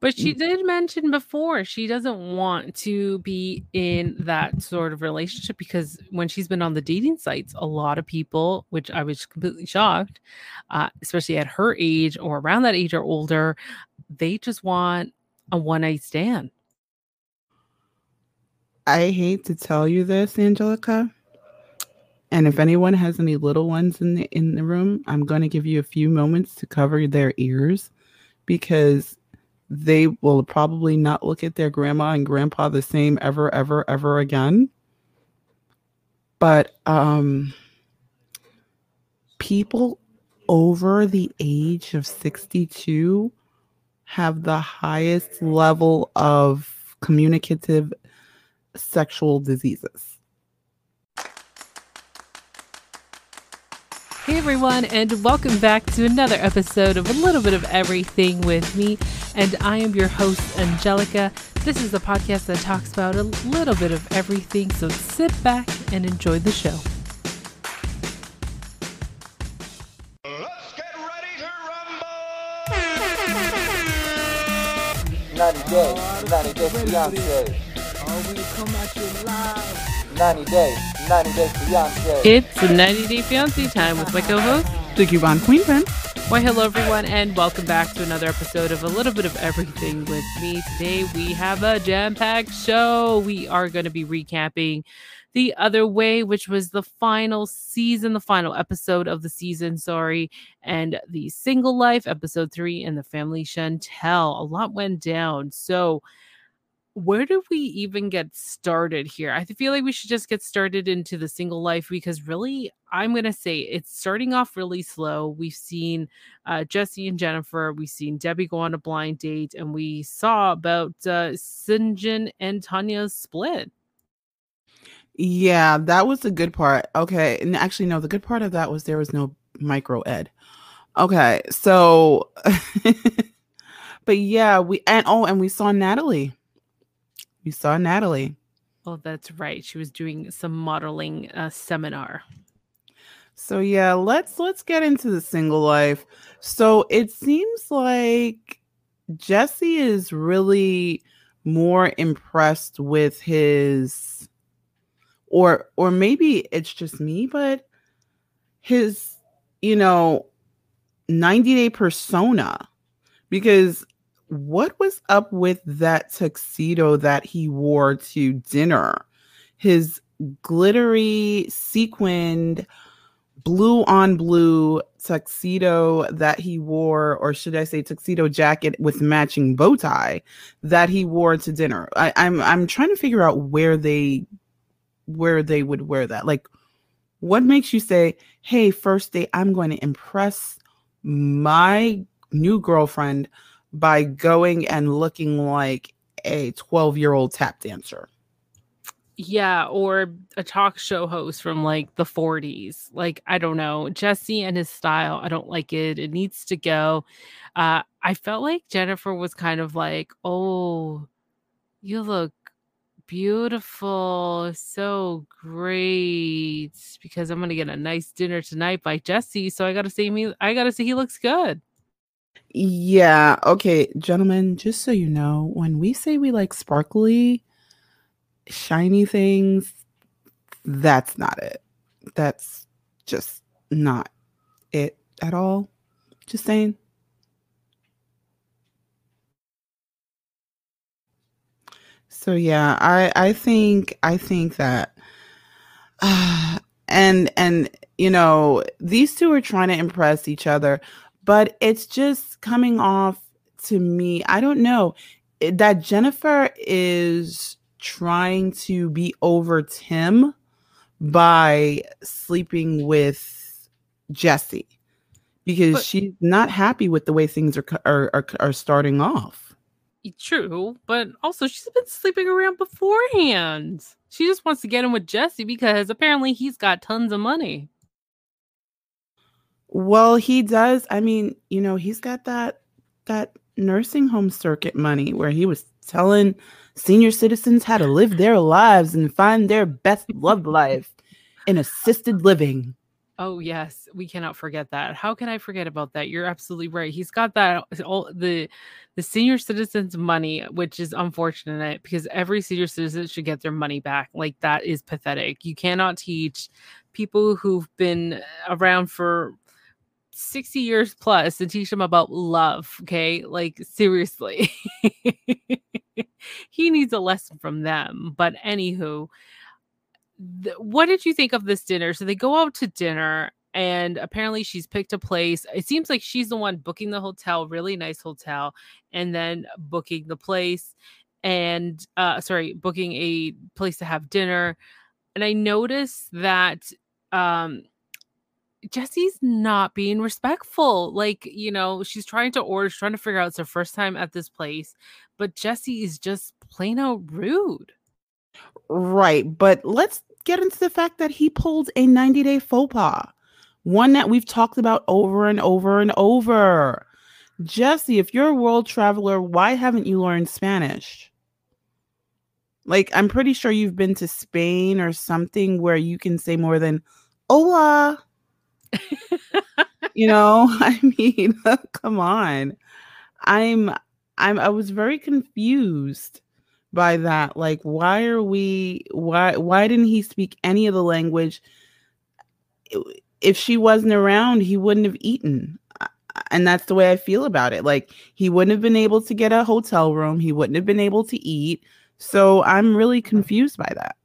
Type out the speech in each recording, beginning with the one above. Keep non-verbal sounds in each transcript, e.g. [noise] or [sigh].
But she did mention before she doesn't want to be in that sort of relationship because when she's been on the dating sites, a lot of people, which I was completely shocked, uh, especially at her age or around that age or older, they just want a one night stand. I hate to tell you this, Angelica. And if anyone has any little ones in the in the room, I'm going to give you a few moments to cover their ears because they will probably not look at their grandma and grandpa the same ever ever ever again. But um people over the age of 62 have the highest level of communicative sexual diseases. Hey everyone, and welcome back to another episode of A Little Bit of Everything with me. And I am your host, Angelica. This is a podcast that talks about a little bit of everything, so sit back and enjoy the show. Let's get ready to rumble! 90 days, 90 days Beyonce. Oh, we come at you live. 90 days, 90 days Beyonce. It's the 90 Day Fiancé time with my co host. Thank you, Coupon Queen Pin. Why, hello everyone, and welcome back to another episode of A Little Bit of Everything with me. Today we have a jam packed show. We are going to be recapping The Other Way, which was the final season, the final episode of the season, sorry, and The Single Life, episode three, and The Family Chantel. A lot went down. So, where do we even get started here? I feel like we should just get started into the single life because really, I'm going to say it's starting off really slow. We've seen uh, Jesse and Jennifer, we've seen Debbie go on a blind date, and we saw about uh, Syngin and Tania's split. Yeah, that was the good part. Okay. And actually, no, the good part of that was there was no micro ed. Okay. So, [laughs] but yeah, we, and oh, and we saw Natalie. We saw Natalie. Oh, that's right. She was doing some modeling uh, seminar. So yeah, let's let's get into the single life. So it seems like Jesse is really more impressed with his or or maybe it's just me, but his, you know, 90 day persona because what was up with that tuxedo that he wore to dinner? His glittery, sequined, blue on blue tuxedo that he wore, or should I say tuxedo jacket with matching bow tie that he wore to dinner. I, I'm I'm trying to figure out where they where they would wear that. Like what makes you say, hey, first day I'm going to impress my new girlfriend by going and looking like a 12 year old tap dancer. Yeah, or a talk show host from like the 40s. Like, I don't know. Jesse and his style, I don't like it. It needs to go. Uh, I felt like Jennifer was kind of like, oh, you look beautiful, so great. Because I'm gonna get a nice dinner tonight by Jesse. So I gotta say me I gotta say he looks good. Yeah. Okay, gentlemen, just so you know, when we say we like sparkly, shiny things, that's not it. That's just not it at all. Just saying. So yeah, I I think I think that uh, [sighs] and and you know, these two are trying to impress each other, but it's just coming off to me. I don't know that Jennifer is trying to be over Tim by sleeping with Jesse because But- she's not happy with the way things are are are, are starting off. True, but also she's been sleeping around beforehand. She just wants to get in with Jesse because apparently he's got tons of money. Well, he does. I mean, you know, he's got that that nursing home circuit money where he was telling senior citizens how to live their lives and find their best love life in assisted living. Oh yes, we cannot forget that. How can I forget about that? You're absolutely right. He's got that all the the senior citizens money, which is unfortunate because every senior citizen should get their money back. Like that is pathetic. You cannot teach people who've been around for 60 years plus and teach them about love, okay? Like seriously. [laughs] he needs a lesson from them. But anywho, th- what did you think of this dinner? So they go out to dinner and apparently she's picked a place. It seems like she's the one booking the hotel, really nice hotel, and then booking the place and uh sorry, booking a place to have dinner. And I noticed that um Jesse's not being respectful. Like, you know, she's trying to order, she's trying to figure out it's her first time at this place, but Jesse is just plain out rude. Right. But let's get into the fact that he pulled a 90 day faux pas, one that we've talked about over and over and over. Jesse, if you're a world traveler, why haven't you learned Spanish? Like, I'm pretty sure you've been to Spain or something where you can say more than hola. [laughs] you know, [laughs] I mean, [laughs] come on. I'm I'm I was very confused by that. Like, why are we why why didn't he speak any of the language? If she wasn't around, he wouldn't have eaten. And that's the way I feel about it. Like he wouldn't have been able to get a hotel room, he wouldn't have been able to eat. So I'm really confused by that.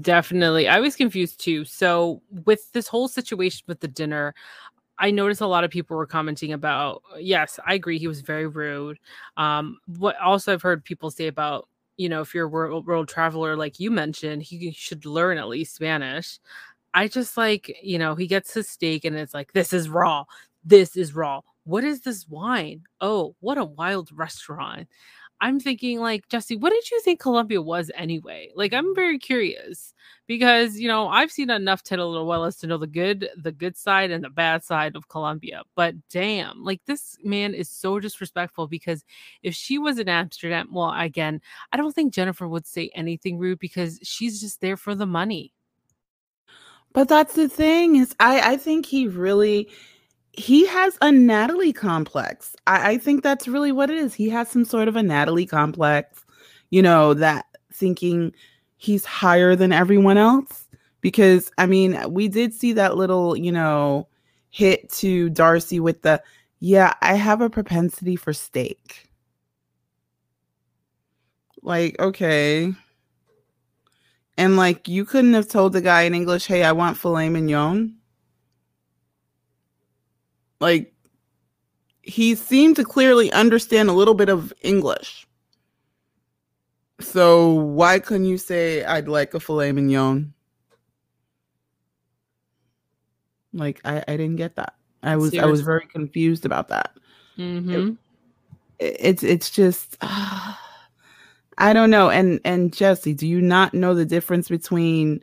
Definitely. I was confused too. So, with this whole situation with the dinner, I noticed a lot of people were commenting about, yes, I agree, he was very rude. Um, what also I've heard people say about, you know, if you're a world, world traveler, like you mentioned, he should learn at least Spanish. I just like, you know, he gets his steak and it's like, this is raw. This is raw. What is this wine? Oh, what a wild restaurant. I'm thinking, like, Jesse, what did you think Colombia was anyway? Like, I'm very curious because you know I've seen enough telenovelas to know the good, the good side and the bad side of Colombia. But damn, like this man is so disrespectful because if she was in Amsterdam, well, again, I don't think Jennifer would say anything rude because she's just there for the money. But that's the thing is I I think he really he has a Natalie complex. I, I think that's really what it is. He has some sort of a Natalie complex, you know, that thinking he's higher than everyone else. Because I mean, we did see that little, you know, hit to Darcy with the yeah, I have a propensity for steak. Like, okay. And like you couldn't have told the guy in English, hey, I want filet mignon. Like he seemed to clearly understand a little bit of English. So why couldn't you say I'd like a filet mignon? Like I, I didn't get that. I was I was very confused about that. Mm-hmm. It- it's it's just [sighs] I don't know. And and Jesse, do you not know the difference between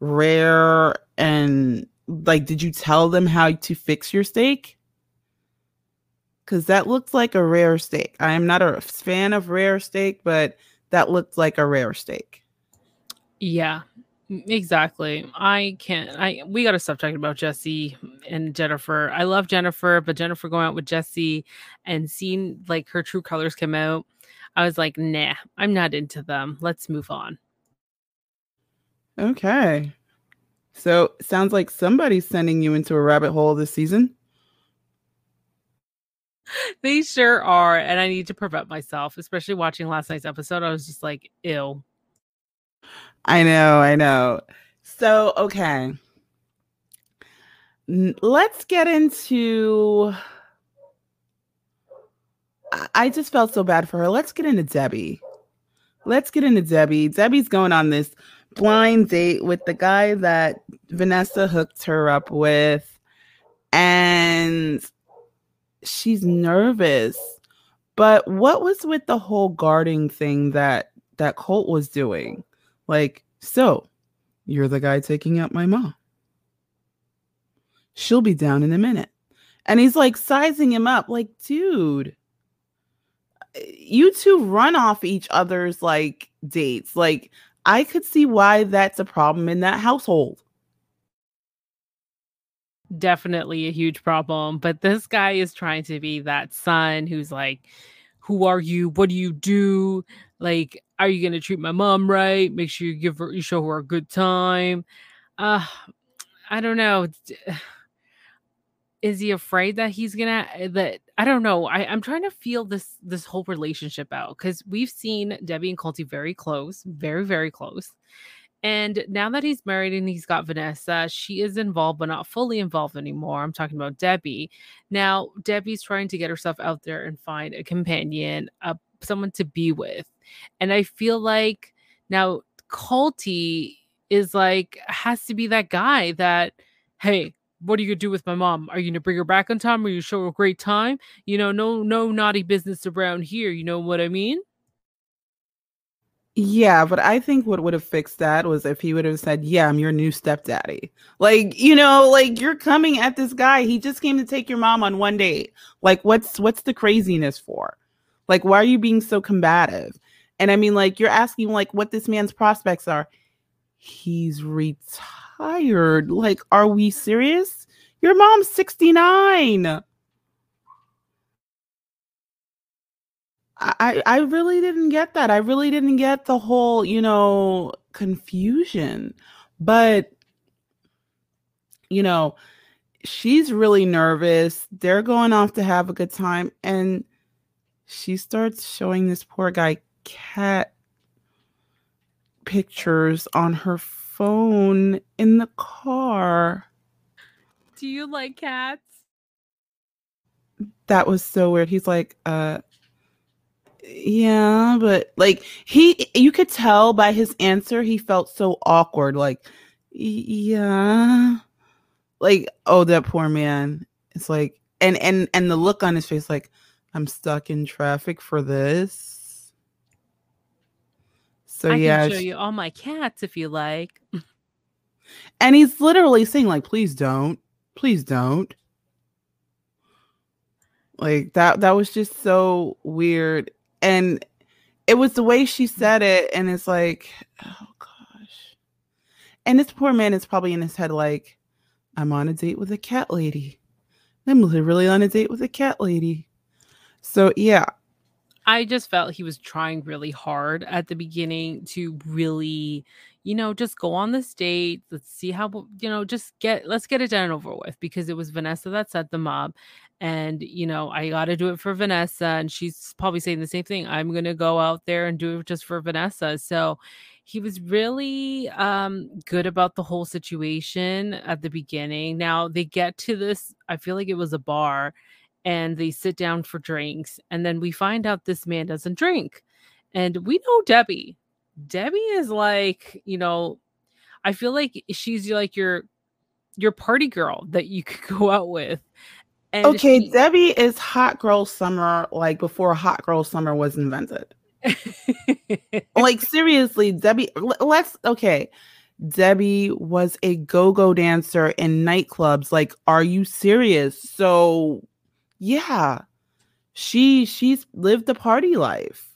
rare and like did you tell them how to fix your steak? Cuz that looks like a rare steak. I am not a fan of rare steak, but that looked like a rare steak. Yeah, exactly. I can't. I we got to stop talking about Jesse and Jennifer. I love Jennifer, but Jennifer going out with Jesse and seeing like her true colors come out, I was like, nah, I'm not into them. Let's move on. Okay. So, sounds like somebody's sending you into a rabbit hole this season. They sure are, and I need to prevent myself, especially watching last night's episode. I was just like, ew. I know, I know. So, okay. Let's get into. I- I just felt so bad for her. Let's get into Debbie. Let's get into Debbie. Debbie's going on this blind date with the guy that Vanessa hooked her up with. And she's nervous. But what was with the whole guarding thing that that Colt was doing? Like, so you're the guy taking out my mom. She'll be down in a minute. And he's like sizing him up, like, dude, you two run off each other's like dates. Like, I could see why that's a problem in that household. definitely a huge problem. But this guy is trying to be that son who's like, Who are you? What do you do? Like, are you gonna treat my mom right? Make sure you give her you show her a good time. Uh I don't know. [sighs] Is he afraid that he's gonna eh, that I don't know. I, I'm trying to feel this this whole relationship out because we've seen Debbie and Colty very close, very, very close. And now that he's married and he's got Vanessa, she is involved, but not fully involved anymore. I'm talking about Debbie. Now, Debbie's trying to get herself out there and find a companion, uh, someone to be with. And I feel like now Colty is like, has to be that guy that, hey, what are you gonna do with my mom? Are you gonna bring her back on time? Are you show her a great time? You know, no, no naughty business around here. You know what I mean? Yeah, but I think what would have fixed that was if he would have said, Yeah, I'm your new stepdaddy. Like, you know, like you're coming at this guy. He just came to take your mom on one date. Like, what's what's the craziness for? Like, why are you being so combative? And I mean, like, you're asking like what this man's prospects are. He's retired. Like, are we serious? Your mom's 69. I, I really didn't get that. I really didn't get the whole, you know, confusion. But, you know, she's really nervous. They're going off to have a good time. And she starts showing this poor guy cat pictures on her phone in the car. Do you like cats? That was so weird. He's like, uh, yeah, but like he, you could tell by his answer, he felt so awkward. Like, yeah, like, oh, that poor man. It's like, and and and the look on his face, like, I'm stuck in traffic for this. So I yeah, can show sh- you all my cats if you like. [laughs] and he's literally saying like, please don't, please don't. Like that. That was just so weird, and it was the way she said it, and it's like, oh gosh. And this poor man is probably in his head like, I'm on a date with a cat lady. I'm literally on a date with a cat lady. So yeah, I just felt he was trying really hard at the beginning to really, you know, just go on this date. Let's see how, you know, just get, let's get it done and over with because it was Vanessa that set them up. And, you know, I got to do it for Vanessa. And she's probably saying the same thing. I'm going to go out there and do it just for Vanessa. So he was really um, good about the whole situation at the beginning. Now they get to this, I feel like it was a bar and they sit down for drinks and then we find out this man doesn't drink and we know debbie debbie is like you know i feel like she's like your your party girl that you [laughs] could go out with and okay, she- Debbie is hot girl summer like before hot girl summer was invented. [laughs] like seriously, Debbie. Let's okay. Debbie was a go-go dancer in nightclubs. Like, are you serious? So, yeah, she she's lived the party life.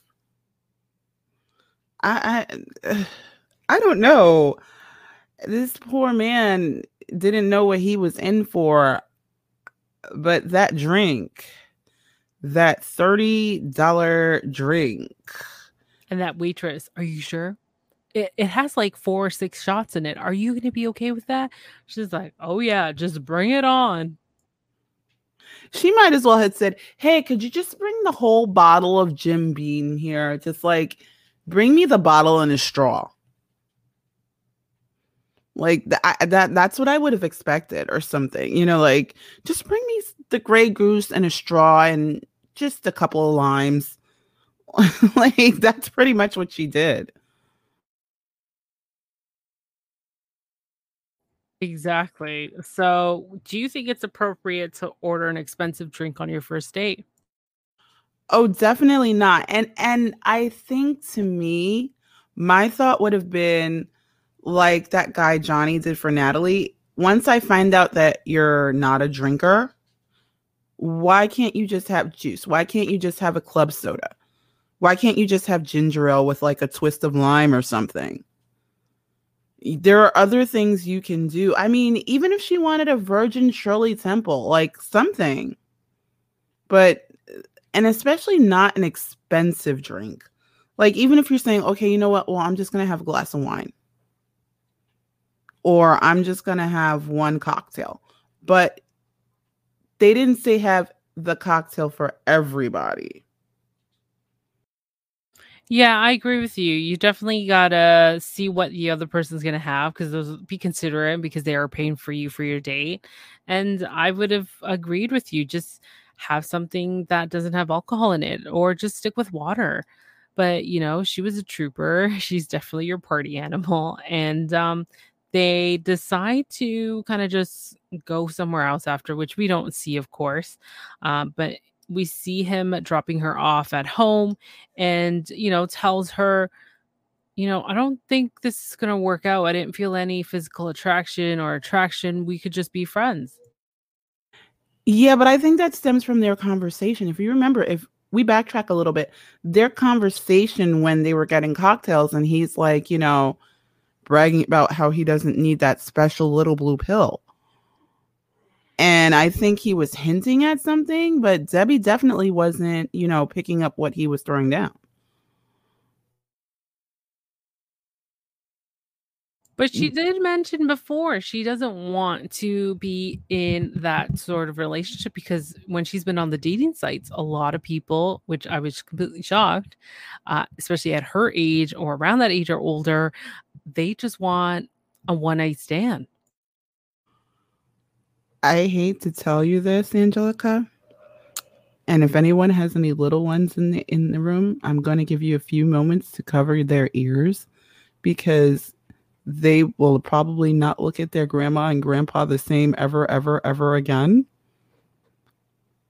I I [sighs] I don't know. This poor man didn't know what he was in for, but that drink, that thirty dollar drink. and that waitress are you sure it, it has like four or six shots in it are you gonna be okay with that she's like oh yeah just bring it on She might as well have said, Hey, could you just bring the whole bottle of Jim Beam here? Just like bring me the bottle and a straw. Like th- I, that that's what I would have expected or something. You know, like just bring me the Grey Goose and a straw and just a couple of limes. [laughs] like that's pretty much what she did. Exactly so do you think it's appropriate to order an expensive drink on your first date Oh, definitely not. And and I think to me, my thought would have been like that guy Johnny did for Natalie. Once I find out that you're not a drinker, why can't you just have juice? Why can't you just have a club soda? Why can't you just have ginger ale with like a twist of lime or something? There are other things you can do. I mean, even if she wanted a Virgin Shirley Temple, like something, but uh, and especially not an expensive drink. Like, even if you're saying, okay, you know what? Well, I'm just going to have a glass of wine, or I'm just going to have one cocktail. But they didn't say have the cocktail for everybody. Yeah, I agree with you. You definitely gotta see what the other person's gonna have because those be considerate because they are paying for you for your date. And I would have agreed with you. Just have something that doesn't have alcohol in it, or just stick with water. But you know, she was a trooper. [laughs] She's definitely your party animal, and um, they decide to kind of just go somewhere else after, which we don't see, of course. Um, but we see him dropping her off at home and you know tells her you know i don't think this is going to work out i didn't feel any physical attraction or attraction we could just be friends Yeah, but I think that stems from their conversation. If you remember, if we backtrack a little bit, their conversation when they were getting cocktails, and he's like, you know, bragging about how he doesn't need that special little blue pill. And I think he was hinting at something, but Debbie definitely wasn't, you know, picking up what he was throwing down. but she did mention before she doesn't want to be in that sort of relationship because when she's been on the dating sites a lot of people which i was completely shocked uh, especially at her age or around that age or older they just want a one night stand I hate to tell you this, Angelica. And if anyone has any little ones in the in the room, I'm going to give you a few moments to cover their ears because they will probably not look at their grandma and grandpa the same ever ever ever again.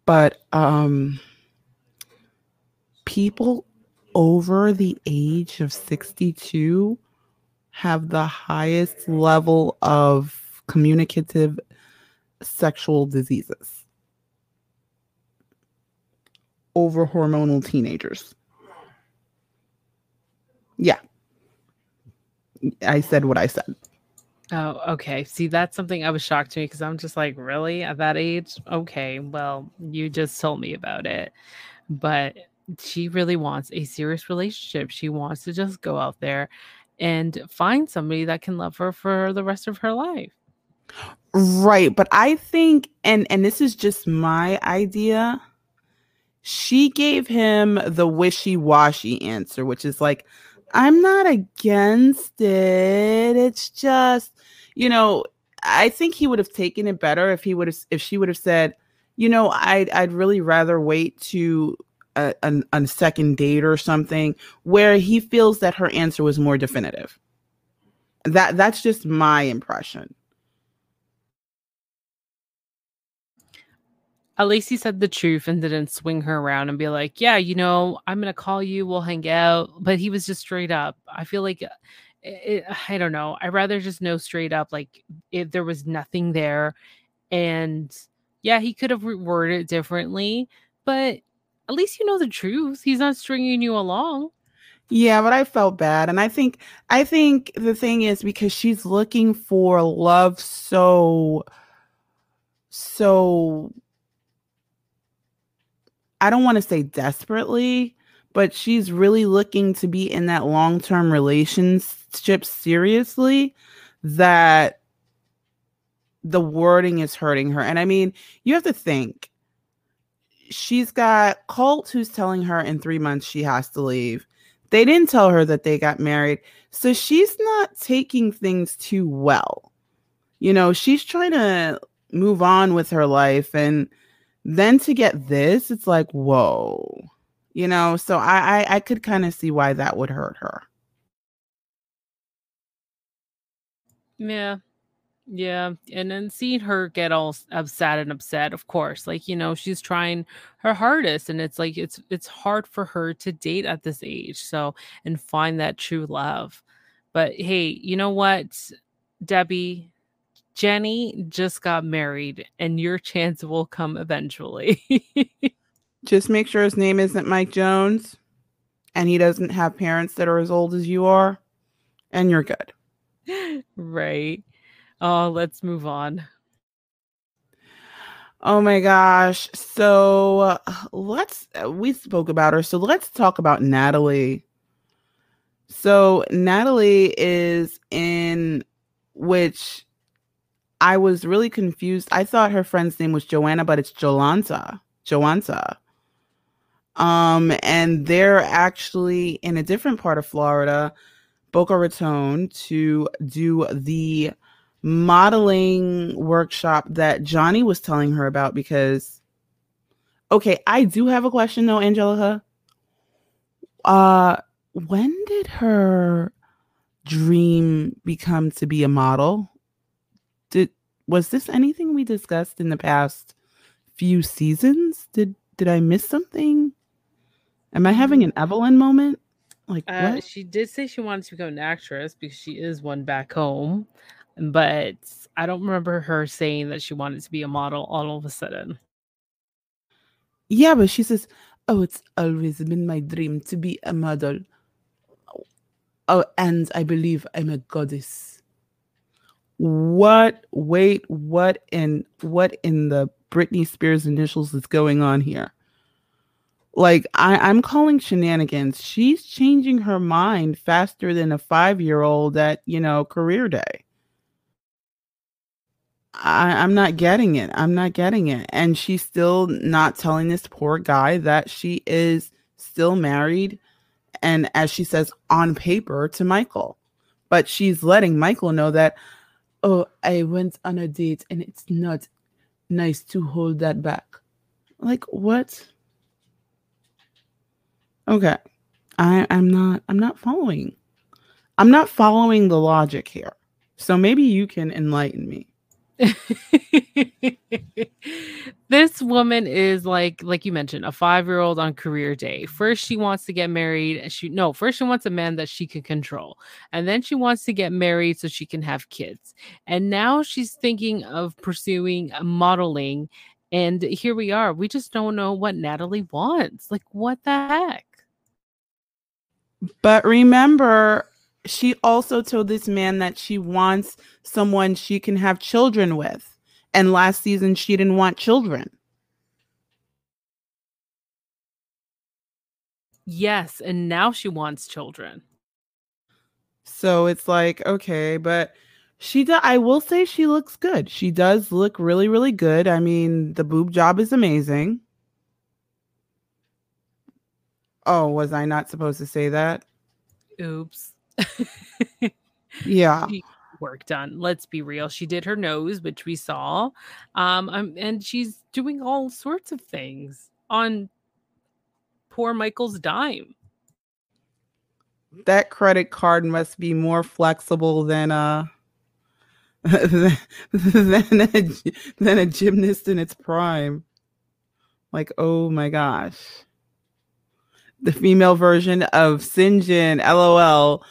But um people over the age of 62 have the highest level of communicative sexual diseases over hormonal teenagers. Yeah. I said what I said. Oh, okay. See, that's something I was shocked to me because I'm just like, really at that age? Okay, well, you just told me about it. But she really wants a serious relationship. She wants to just go out there and find somebody that can love her for the rest of her life. Right, but I think and and this is just my idea. She gave him the wishy-washy answer, which is like I'm not against it. It's just, you know, I think he would have taken it better if he would have if she would have said, you know, I'd I'd really rather wait to a, a, a second date or something where he feels that her answer was more definitive. That that's just my impression. At least he said the truth and didn't swing her around and be like, yeah, you know, I'm going to call you, we'll hang out. But he was just straight up. I feel like, uh, it, I don't know. I'd rather just know straight up, like, if there was nothing there. And yeah, he could have worded it differently, but at least you know the truth. He's not stringing you along. Yeah, but I felt bad. And I think I think the thing is because she's looking for love so so I don't want to say desperately, but she's really looking to be in that long-term relationship seriously that the wording is hurting her. And I mean, you have to think she's got Colt who's telling her in 3 months she has to leave. They didn't tell her that they got married. So she's not taking things too well. You know, she's trying to move on with her life and then to get this, it's like, whoa. You know, so I I, I could kind of see why that would hurt her. Yeah. Yeah. And then seeing her get all upset and upset, of course, like, you know, she's trying her hardest and it's like it's it's hard for her to date at this age. So and find that true love. But hey, you know what, Debbie? Jenny just got married and your chance will come eventually. [laughs] Just make sure his name isn't Mike Jones and he doesn't have parents that are as old as you are and you're good. right. Oh, let's move on. Oh my gosh. So uh, let's, uh, we spoke about her. So let's talk about Natalie. So Natalie is in which I was really confused. I thought her friend's name was Joanna, but it's Jolanta. Joanta. Um, and they're actually in a different part of Florida, Boca Raton, to do the modeling workshop that Johnny was telling her about because okay, I do have a question though, Angelica. Uh when did her dream become to be a model? Did was this anything we discussed in the past few seasons? Did did I miss something? Am I having an Evelyn moment? Like Uh, she did say she wanted to become an actress because she is one back home, but I don't remember her saying that she wanted to be a model all of a sudden. Yeah, but she says, "Oh, it's always been my dream to be a model." Oh, and I believe I'm a goddess. What? Wait, what in what in the Britney Spears initials is going on here? Like I, I'm calling shenanigans. She's changing her mind faster than a five-year-old at you know career day. I, I'm not getting it. I'm not getting it. And she's still not telling this poor guy that she is still married and, as she says, on paper to Michael. But she's letting Michael know that, oh, I went on a date and it's not nice to hold that back. Like, what? Okay. I, I'm not I'm not following. I'm not following the logic here. So maybe you can enlighten me. [laughs] this woman is like like you mentioned a five-year-old on career day. First she wants to get married she no first she wants a man that she can control and then she wants to get married so she can have kids. And now she's thinking of pursuing uh, modeling and here we are. We just don't know what natalie wants. Like what the heck? But remember, she also told this man that she wants someone she can have children with. And last season, she didn't want children. yes and now she wants children So it's like, okay, but she does, I will say she looks good. She does look really, really good. I mean, the boob job is amazing. Oh, was I not supposed to say that? oops [laughs] Yeah. she work done. Let's be real. She did her nose, which we saw. Um, um, and she's doing all sorts of things on poor Michael's dime. that credit card must be more flexible than uh [laughs] than, than, a, than a gymnast in its prime. Like, oh my gosh. The female version of Syngin, LOL,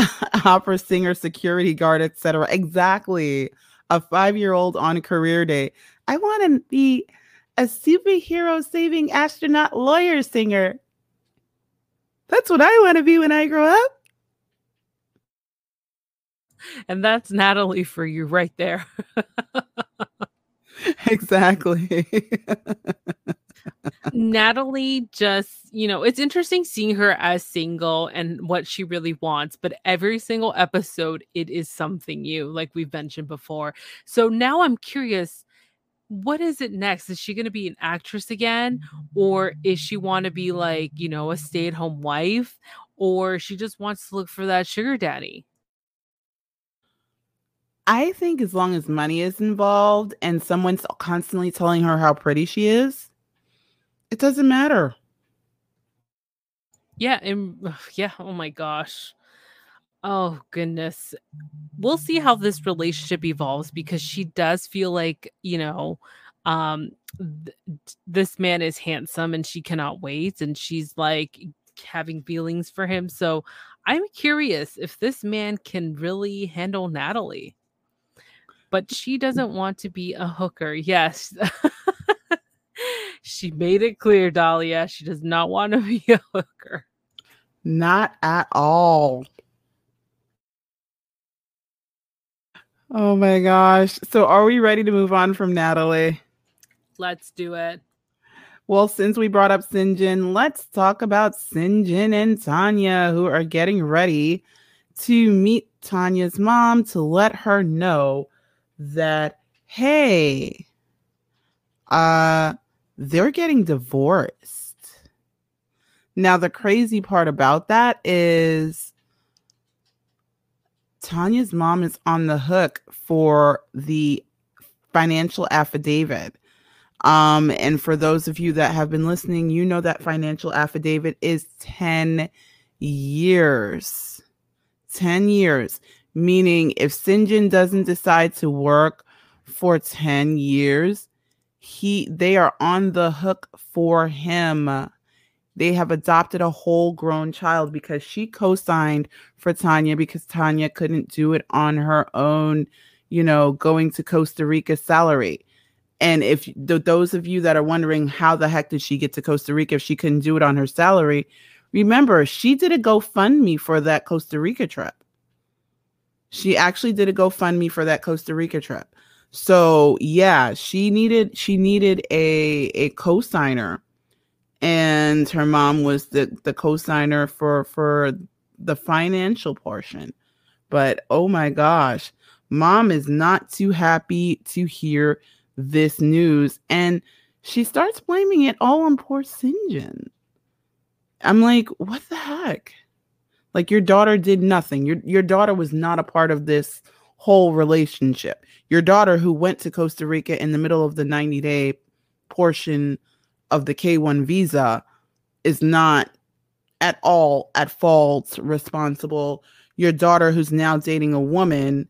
[laughs] opera singer, security guard, etc. Exactly. A five-year-old on career day. I want to be a superhero saving astronaut lawyer singer. That's what I want to be when I grow up. And that's Natalie for you right there. [laughs] Exactly. [laughs] Natalie just, you know, it's interesting seeing her as single and what she really wants, but every single episode, it is something new, like we've mentioned before. So now I'm curious what is it next? Is she going to be an actress again? Or is she want to be like, you know, a stay at home wife? Or she just wants to look for that sugar daddy? I think as long as money is involved and someone's constantly telling her how pretty she is, it doesn't matter. Yeah. And yeah. Oh my gosh. Oh goodness. We'll see how this relationship evolves because she does feel like, you know, um th- this man is handsome and she cannot wait and she's like having feelings for him. So I'm curious if this man can really handle Natalie. But she doesn't want to be a hooker. Yes. [laughs] she made it clear, Dahlia. She does not want to be a hooker. Not at all. Oh my gosh. So are we ready to move on from Natalie? Let's do it. Well, since we brought up Syngin, let's talk about Syngin and Tania, who are getting ready to meet Tania's mom to let her know that, hey, uh, they're getting divorced. Now, the crazy part about that is Tania's mom is on the hook for the financial affidavit. Um, and for those of you that have been listening, you know that financial affidavit is 10 years. 10 years, meaning if Syngin doesn't decide to work for 10 years, he they are on the hook for him. They have adopted a whole grown child because she co-signed for Tania because Tania couldn't do it on her own, you know, going to Costa Rica salary. And if th- those of you that are wondering how the heck did she get to Costa Rica if she couldn't do it on her salary, remember she did a GoFundMe for that Costa Rica trip. She actually did a GoFundMe for that Costa Rica trip. So yeah, she needed she needed a a co-signer, and her mom was the the co-signer for for the financial portion. But oh my gosh, mom is not too happy to hear this news, and she starts blaming it all on poor Syngin. I'm like, what the heck? Like your daughter did nothing. Your your daughter was not a part of this whole relationship. Your daughter who went to Costa Rica in the middle of the 90 day portion of the K1 visa is not at all at fault responsible. Your daughter who's now dating a woman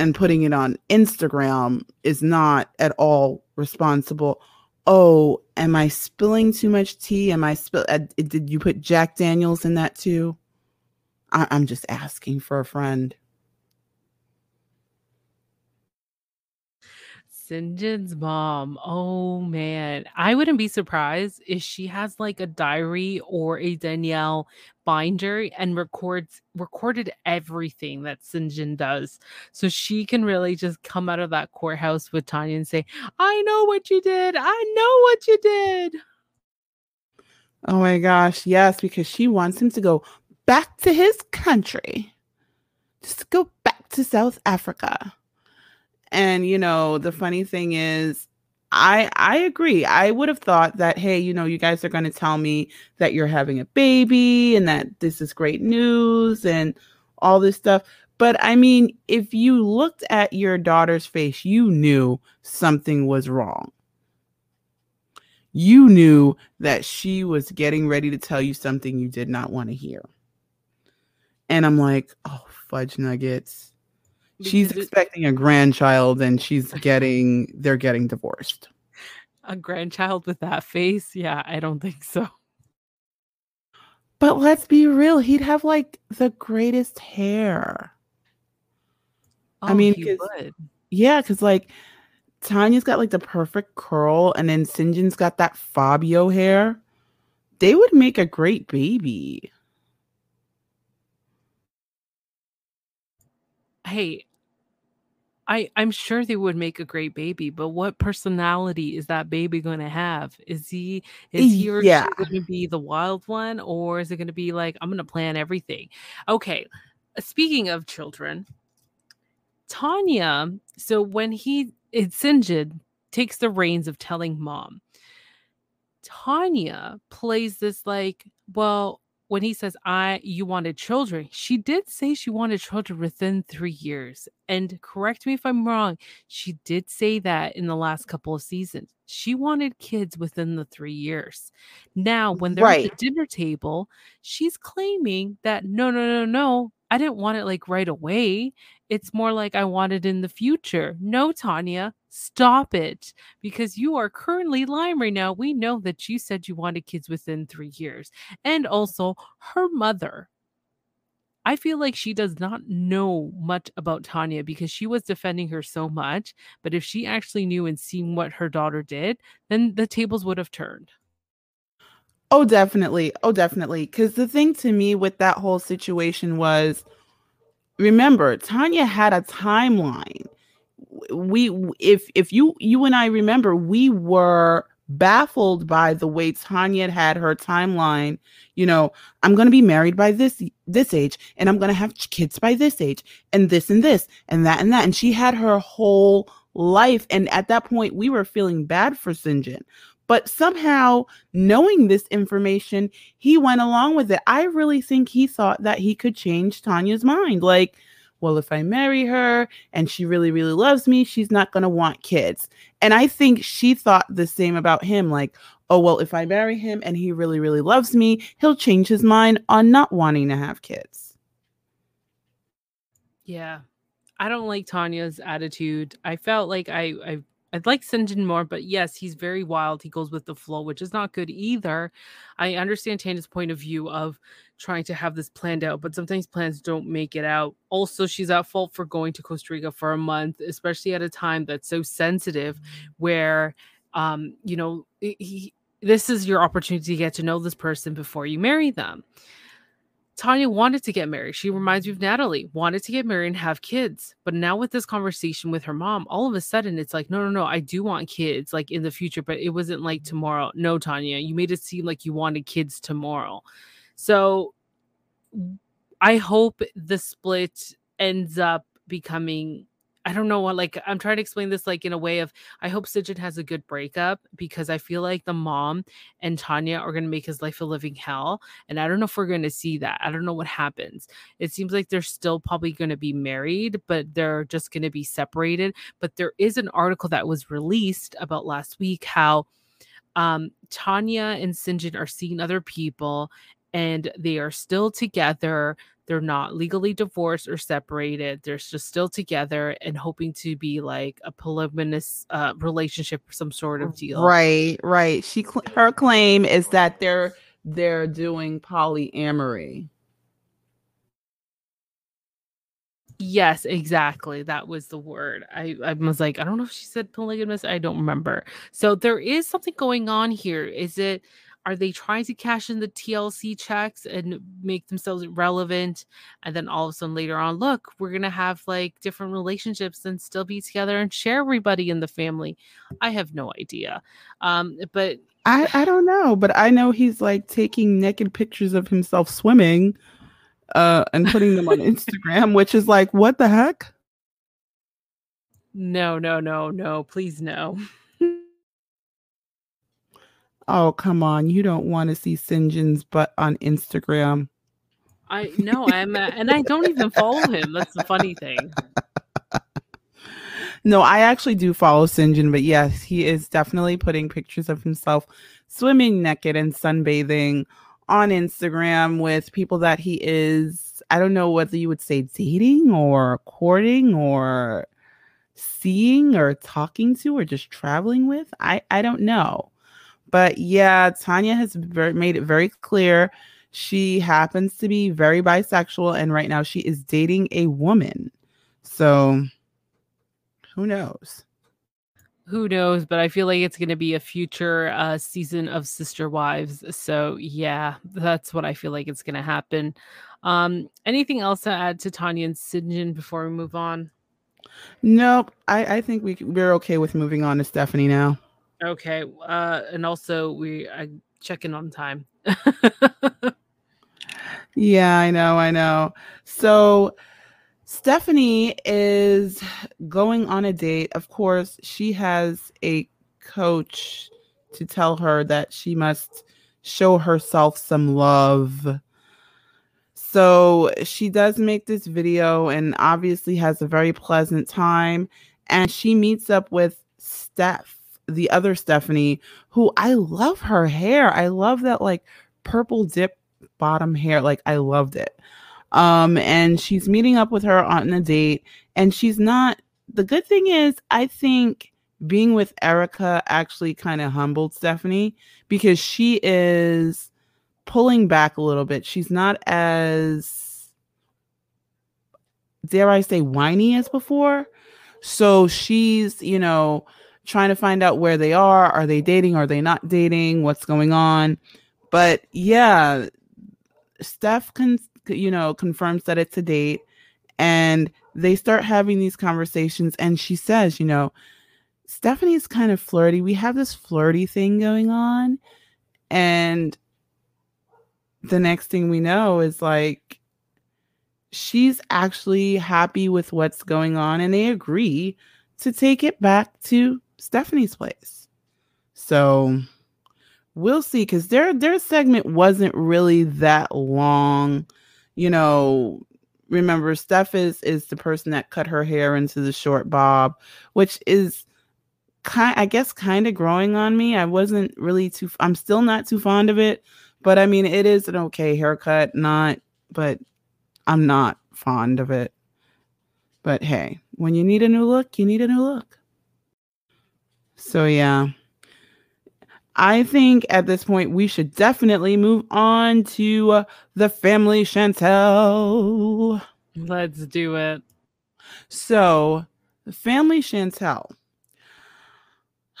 and putting it on Instagram is not at all responsible. Oh, am I spilling too much tea? Am I spill? Uh, did you put Jack Daniels in that too? I- I'm just asking for a friend. Syngin's mom. Oh man. I wouldn't be surprised if she has like a diary or a Danielle binder and records recorded everything that Syngin does. So she can really just come out of that courthouse with Tania and say, I know what you did. I know what you did. Oh my gosh, yes, because she wants him to go back to his country. Just go back to South Africa. And you know, the funny thing is I I agree. I would have thought that hey, you know, you guys are going to tell me that you're having a baby and that this is great news and all this stuff. But I mean, if you looked at your daughter's face, you knew something was wrong. You knew that she was getting ready to tell you something you did not want to hear. And I'm like, oh, fudge nuggets. She's expecting a grandchild and she's [laughs] getting, they're getting divorced. a grandchild with that face. Yeah, I don't think so. But let's be real, he'd have like the greatest hair. I Oh, mean, he 'cause- would. Yeah, because like Tania's got like the perfect curl, and then Syngin's got that Fabio hair. They would make a great baby. hey i i'm sure they would make a great baby but what personality is that baby going to have is he eh, is he or Yeah. she going to be the wild one or is it going to be like i'm going to plan everything okay speaking of children tania so when he it's syngin takes the reins of telling mom tanya plays this like well when he says i you wanted children she did say she wanted children within three years and correct me if i'm wrong she did say that in the last couple of seasons. She wanted kids within the three years. Now when they're at the dinner table she's claiming that no no no no i didn't want it like right away it's more like i want it in the future no tanya stop it because you are currently lying right now we know that you said you wanted kids within three years and also her mother. I feel like she does not know much about Tania because she was defending her so much. But if she actually knew and seen what her daughter did, then the tables would have turned. Oh, definitely. Oh, definitely. Because the thing to me with that whole situation was remember Tania had a timeline. We if if you you and I remember we were baffled by the way Tania had her timeline. You know, I'm going to be married by this this age and I'm going to have kids by this age and this and this and that and that and she had her whole life and at that point we were feeling bad for Syngin. But somehow, knowing this information, he went along with it. I really think he thought that he could change Tania's mind. Like, well, if I marry her and she really, really loves me, she's not going to want kids. And I think she thought the same about him. Like, oh, well, if I marry him and he really, really loves me, he'll change his mind on not wanting to have kids. Yeah. I don't like Tania's attitude. I felt like I I I'd like Syngin more, but yes, he's very wild. He goes with the flow, which is not good either. I understand Tania's point of view of trying to have this planned out, but sometimes plans don't make it out. Also, she's at fault for going to Costa Rica for a month, especially at a time that's so sensitive where um, you know, he, this is your opportunity to get to know this person before you marry them. Tania wanted to get married. She reminds me of Natalie, wanted to get married and have kids. But now with this conversation with her mom, all of a sudden it's like, no, no, no, I do want kids like in the future, but it wasn't like tomorrow. No, Tania, you made it seem like you wanted kids tomorrow. So I hope the split ends up becoming I don't know what like I'm trying to explain this like in a way of I hope Syngin has a good breakup because I feel like the mom and Tania are gonna make his life a living hell. And I don't know if we're gonna see that. I don't know what happens. It seems like they're still probably gonna be married, but they're just gonna be separated. But there is an article that was released about last week how um Tania and Syngin are seeing other people and they are still together they're not legally divorced or separated. They're just still together and hoping to be like a polygamous uh, relationship or some sort of deal. Right, right. She cl- her claim is that they're they're doing polyamory. Yes, exactly. That was the word. I, I was like, I don't know if she said polygamous. I don't remember. So there is something going on here. Is it are they trying to cash in the TLC checks and make themselves relevant? And then all of a sudden later on, look, we're going to have like different relationships and still be together and share everybody in the family. I have no idea. Um, but I, I don't know, but I know he's like taking naked pictures of himself swimming uh, and putting them on [laughs] Instagram, which is like, what the heck? No, no, no, no, please no. Oh, come on. You don't want to see Syngin's butt on Instagram. I know I'm uh, and I don't even follow him. That's the funny thing. [laughs] No, I actually do follow Syngin, but yes, he is definitely putting pictures of himself swimming naked and sunbathing on Instagram with people that he is, I don't know whether you would say dating or courting or seeing or talking to or just traveling with. I, I don't know. But yeah, Tania has very, made it very clear she happens to be very bisexual and right now she is dating a woman. So who knows? Who knows? But I feel like it's going to be a future uh, season of Sister Wives. So yeah, that's what I feel like it's going to happen. Um, anything else to add to Tania and Syngin before we move on? Nope. I, I think we we're okay with moving on to Stephanie now. Okay. Uh, and also we I check in on time. Yeah, I know, I know. So Stephanie is going on a date. Of course, she has a coach to tell her that she must show herself some love. So she does make this video and obviously has a very pleasant time. And she meets up with Steph, the other Stephanie, who I love her hair. I love that like purple dip bottom hair. Like I loved it. Um, and she's meeting up with her on a date, and she's not. The good thing is, I think being with Erica actually kind of humbled Stephanie because she is pulling back a little bit. She's not as dare I say whiny as before. So she's, you know, trying to find out where they are. Are they dating? Are they not dating? What's going on? But yeah, Steph can, you know, confirms that it's a date. And they start having these conversations, and she says, you know, Stephanie's kind of flirty. We have this flirty thing going on. And the next thing we know is like she's actually happy with what's going on and they agree to take it back to Stephanie's place. So we'll see because their their segment wasn't really that long. You know, remember Steph is is the person that cut her hair into the short bob, which is kind I guess kind of growing on me. I wasn't really too I'm still not too fond of it, but I mean it is an okay haircut, not but I'm not fond of it. But hey, when you need a new look, you need a new look. So yeah. I think at this point we should definitely move on to uh, the family Chantel. Let's do it. So, the family Chantel.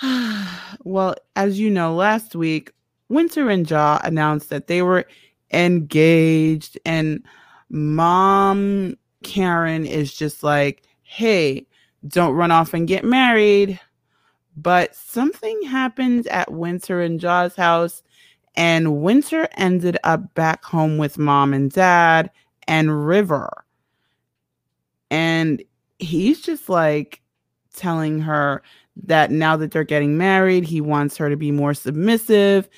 [sighs] well, as you know, last week, Winter and Jah announced that they were engaged, and mom Karen is just like, hey, don't run off and get married. But something happened at Winter and Jah's house, and Winter ended up back home with mom and dad and River. And he's just like telling her that now that they're getting married, he wants her to be more submissive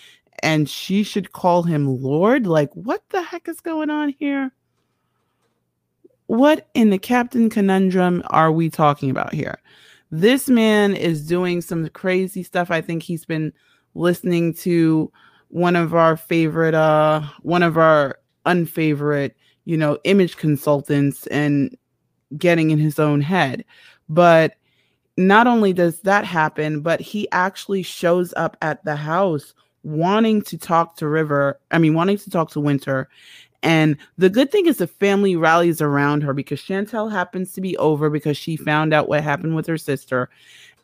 and she should call him Lord. Like, what the heck is going on here? What in the Captain Conundrum are we talking about here? This man is doing some crazy stuff. I think he's been listening to one of our favorite, uh, one of our unfavorite, you know, image consultants and getting in his own head. But not only does that happen, but he actually shows up at the house wanting to talk to River, I mean, wanting to talk to Winter. And the good thing is the family rallies around her because Chantel happens to be over because she found out what happened with her sister.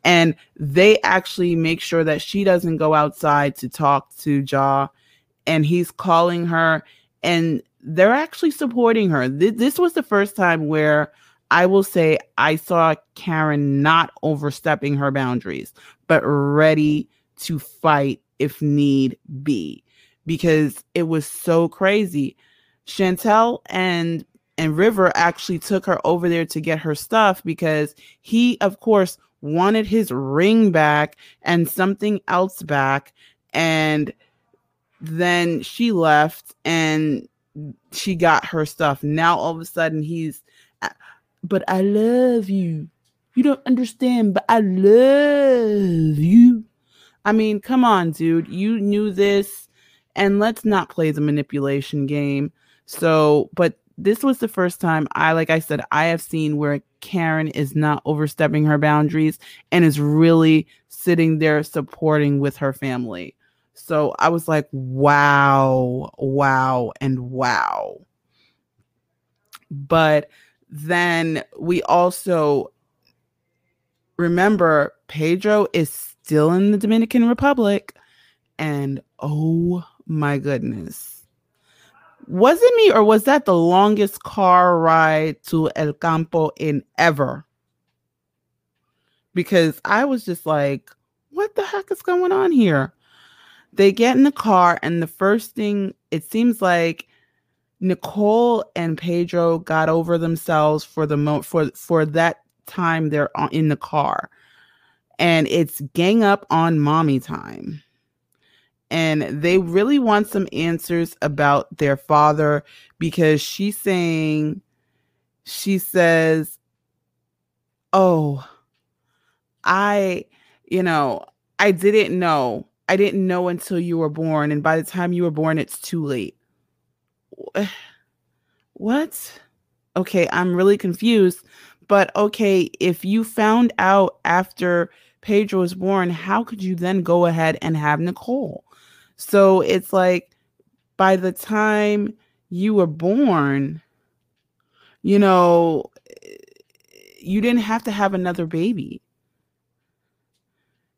And they actually make sure that she doesn't go outside to talk to Jah. And he's calling her, and they're actually supporting her. Th- this was the first time where I will say I saw Karen not overstepping her boundaries, but ready to fight if need be because it was so crazy. Chantel and and River actually took her over there to get her stuff because he of course wanted his ring back and something else back and then she left and she got her stuff. Now all of a sudden he's but I love you. You don't understand, but I love you. I mean, come on, dude. You knew this, and let's not play the manipulation game. So, but this was the first time I, like I said, I have seen where Karen is not overstepping her boundaries and is really sitting there supporting with her family. So I was like, wow, wow, and wow. But then we also remember Pedro is still in the Dominican Republic. And oh my goodness. Was it me or was that the longest car ride to El Campo in ever? Because I was just like, what the heck is going on here? They get in the car, and the first thing it seems like Nicole and Pedro got over themselves for the mo for for that time they're on, in the car. And it's gang up on mommy time. And they really want some answers about their father because she's saying, she says, Oh, I, you know, I didn't know. I didn't know until you were born. And by the time you were born, it's too late. What? Okay, I'm really confused. But okay, if you found out after Pedro was born, how could you then go ahead and have Nicole? So it's like by the time you were born, you know, you didn't have to have another baby.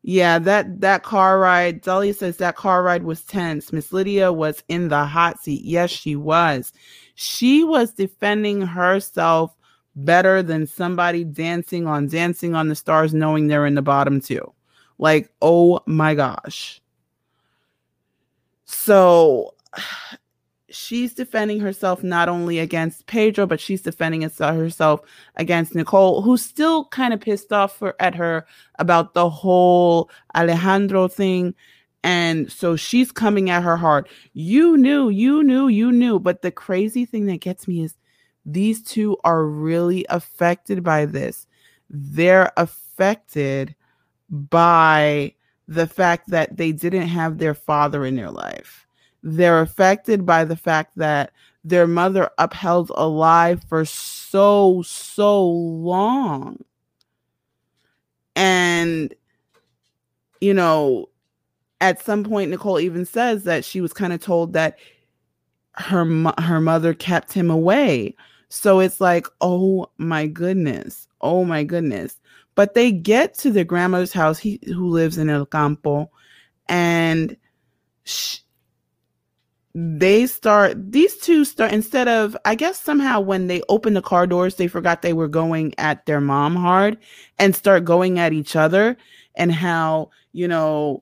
Yeah, that that car ride, Dolly says that car ride was tense. Miss Lydia was in the hot seat. Yes, she was. She was defending herself better than somebody dancing on Dancing on the Stars knowing they're in the bottom two. Like, oh my gosh. So [sighs] she's defending herself not only against Pedro, but she's defending herself against Nicole, who's still kind of pissed off for, at her about the whole Alejandro thing. And so she's coming at her hard. You knew, you knew, you knew. But the crazy thing that gets me is these two are really affected by this. They're affected by the fact that they didn't have their father in their life. They're affected by the fact that their mother upheld a lie for so, so long. And, you know, at some point, Nicole even says that she was kind of told that her her mother kept him away. So it's like, oh my goodness, oh my goodness. But they get to their grandmother's house, he who lives in El Campo, and they start these two start instead of i guess somehow when they open the car doors they forgot they were going at their mom hard and start going at each other and how you know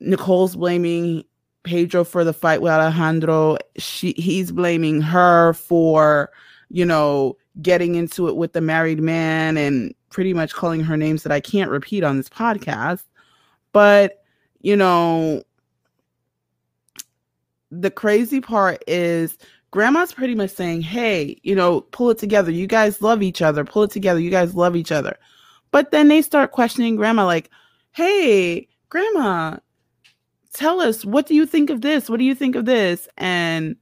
nicole's blaming pedro for the fight with alejandro. She he's blaming her for you know getting into it with the married man and pretty much calling her names that i can't repeat on this podcast but you know the crazy part is grandma's pretty much saying, Hey, you know, pull it together. You guys love each other. Pull it together. You guys love each other. But then they start questioning grandma, like, Hey, grandma, tell us, what do you think of this? What do you think of this? And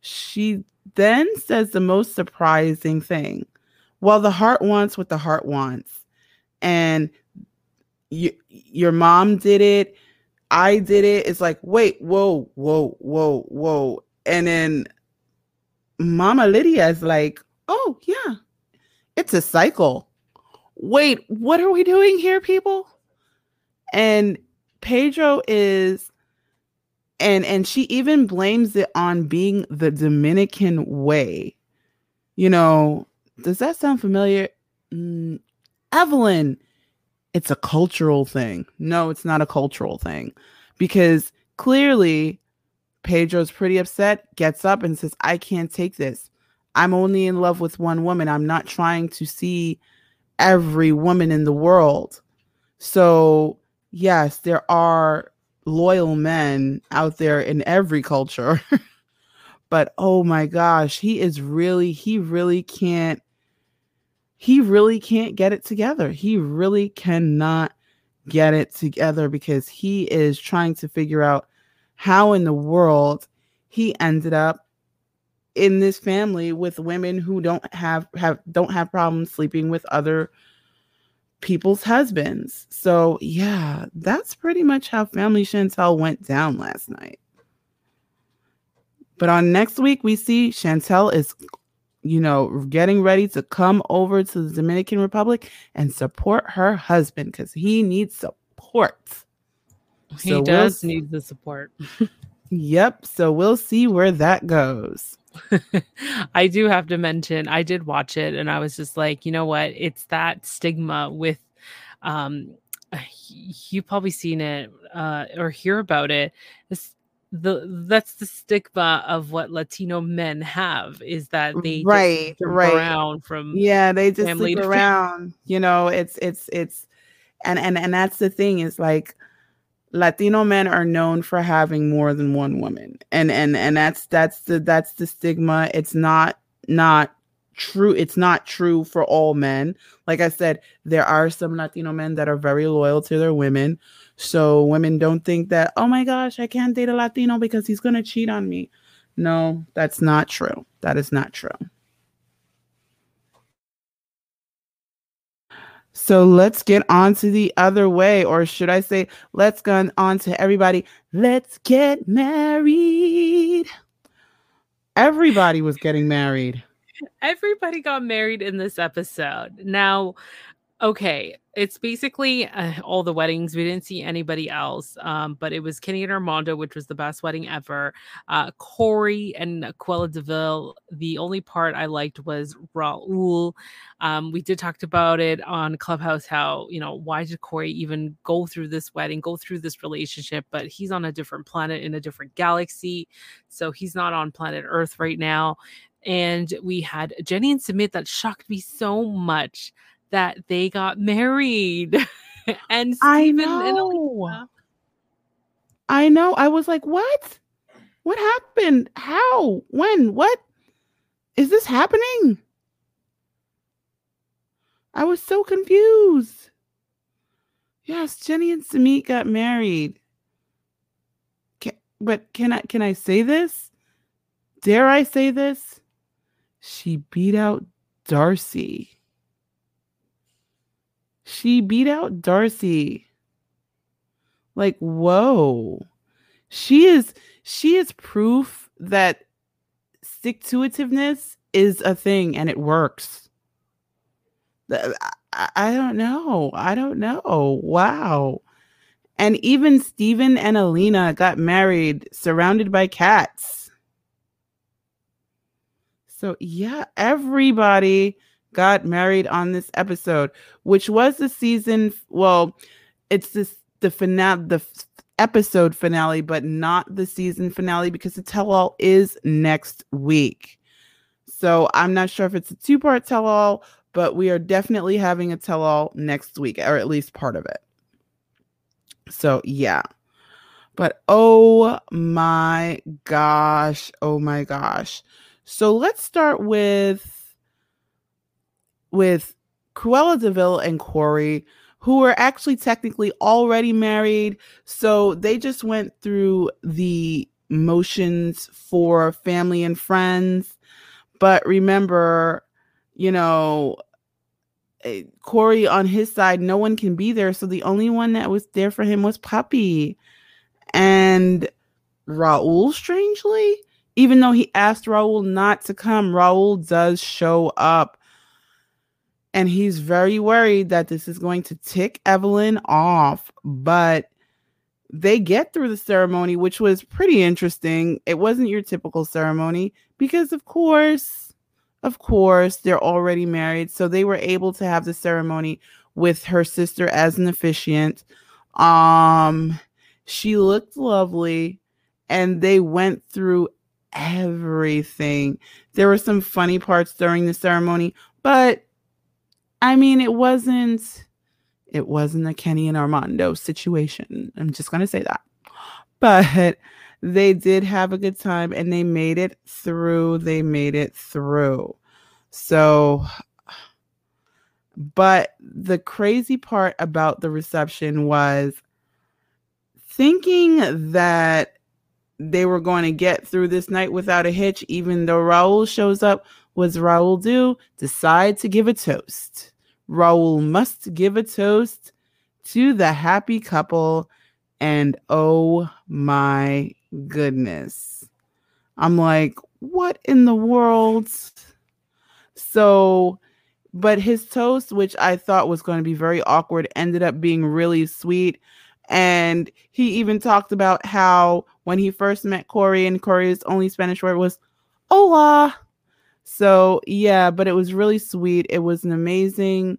she then says the most surprising thing. Well, the heart wants what the heart wants. And you, your mom did it I did it. It's like, wait, whoa, whoa, whoa, whoa. And then Mama Lydia is like, oh, yeah, it's a cycle. Wait, what are we doing here, people? And Pedro is and and she even blames it on being the Dominican way. You know, does that sound familiar? Mm, Evelyn, it's a cultural thing. No, it's not a cultural thing because clearly Pedro's pretty upset, gets up and says, I can't take this. I'm only in love with one woman. I'm not trying to see every woman in the world. So, yes, there are loyal men out there in every culture. [laughs] but oh my gosh, he is really, he really can't he really can't get it together. He really cannot get it together because he is trying to figure out how in the world he ended up in this family with women who don't have have don't have problems sleeping with other people's husbands. So, yeah, that's pretty much how Family Chantel went down last night. But on next week, we see Chantel is you know, getting ready to come over to the Dominican Republic and support her husband because he needs support. He so does we'll need the support. yep. So we'll see where that goes. [laughs] I do have to mention, I did watch it and I was just like, you know what? It's that stigma with, um, [sighs] you've probably seen it uh, or hear about it. It's the that's the stigma of what Latino men have is that they right right. around from yeah they just sleep around you know it's it's it's and and and that's the thing is like Latino men are known for having more than one woman and and and that's that's the that's the stigma. It's not not true it's not true for all men like i said there are some latino men that are very loyal to their women so women don't think that, oh my gosh, I can't date a Latino because he's going to cheat on me. No, that's not true. That is not true. So let's get on to the other way, or should I say, let's go on to everybody. Let's get married. Everybody was getting married. Everybody got married in this episode. Now, Okay, it's basically uh, all the weddings. We didn't see anybody else, um, but it was Kenny and Armando, which was the best wedding ever. Uh, Corey and Cruella Deville. The only part I liked was Raul. Um, we did talk about it on Clubhouse. How you know why did Corey even go through this wedding, go through this relationship? But he's on a different planet in a different galaxy, so he's not on planet Earth right now. And we had Jenny and Sumit that shocked me so much that they got married. [laughs] and I and know. Alina. I know. I was like, what? What happened? How? When? What? Is this happening? I was so confused. Yes, Jenny and Sumit got married. Ca but can I can I say this? Dare I say this? She beat out Darcy. She beat out Darcy. Like, whoa. She is she is proof that stick to itiveness is a thing and it works. I, don't know. I don't know. Wow. And even Steven and Alina got married surrounded by cats. So, yeah, everybody got married on this episode, which was the season. Well, it's this the finale, the episode finale, but not the season finale because the tell all is next week. So I'm not sure if it's a two part tell all, but we are definitely having a tell all next week, or at least part of it. So yeah. But oh my gosh. Oh my gosh. So let's start with with Cruella Deville and Corey, who were actually technically already married. So they just went through the motions for family and friends. But remember, you know, eh, Corey on his side, no one can be there. So the only one that was there for him was Puppy. And Raul, strangely, even though he asked Raul not to come, Raul does show up. And he's very worried that this is going to tick Evelyn off. But they get through the ceremony, which was pretty interesting. It wasn't your typical ceremony because, of course, of course, they're already married. So they were able to have the ceremony with her sister as an officiant. Um, she looked lovely, and they went through everything. There were some funny parts during the ceremony, but I mean, it wasn't it wasn't a Kenny and Armando situation. I'm just going to say that. But they did have a good time and they made it through. They made it through. So but the crazy part about the reception was thinking that they were going to get through this night without a hitch, even though Raul shows up. Was Raul do? Decide to give a toast. Raul must give a toast to the happy couple. And oh my goodness. I'm like, what in the world? So, but his toast, which I thought was going to be very awkward, ended up being really sweet. And he even talked about how when he first met Corey, and Corey's only Spanish word was hola. So yeah, but it was really sweet. It was an amazing,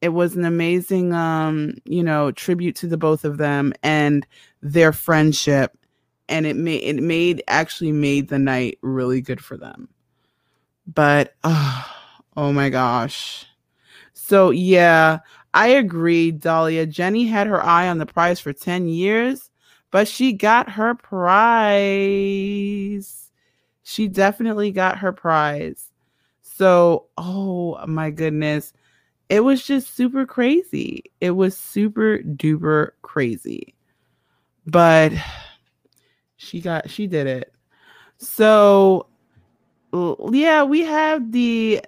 it was an amazing um, you know, tribute to the both of them and their friendship. And it made it made actually made the night really good for them. But oh, [sighs] oh my gosh. So yeah, I agree, Dahlia. Jenny had her eye on the prize for 10 years, but she got her prize. She definitely got her prize. So, oh my goodness. It was just super crazy. It was super duper crazy. But she got she did it. So, yeah, we have the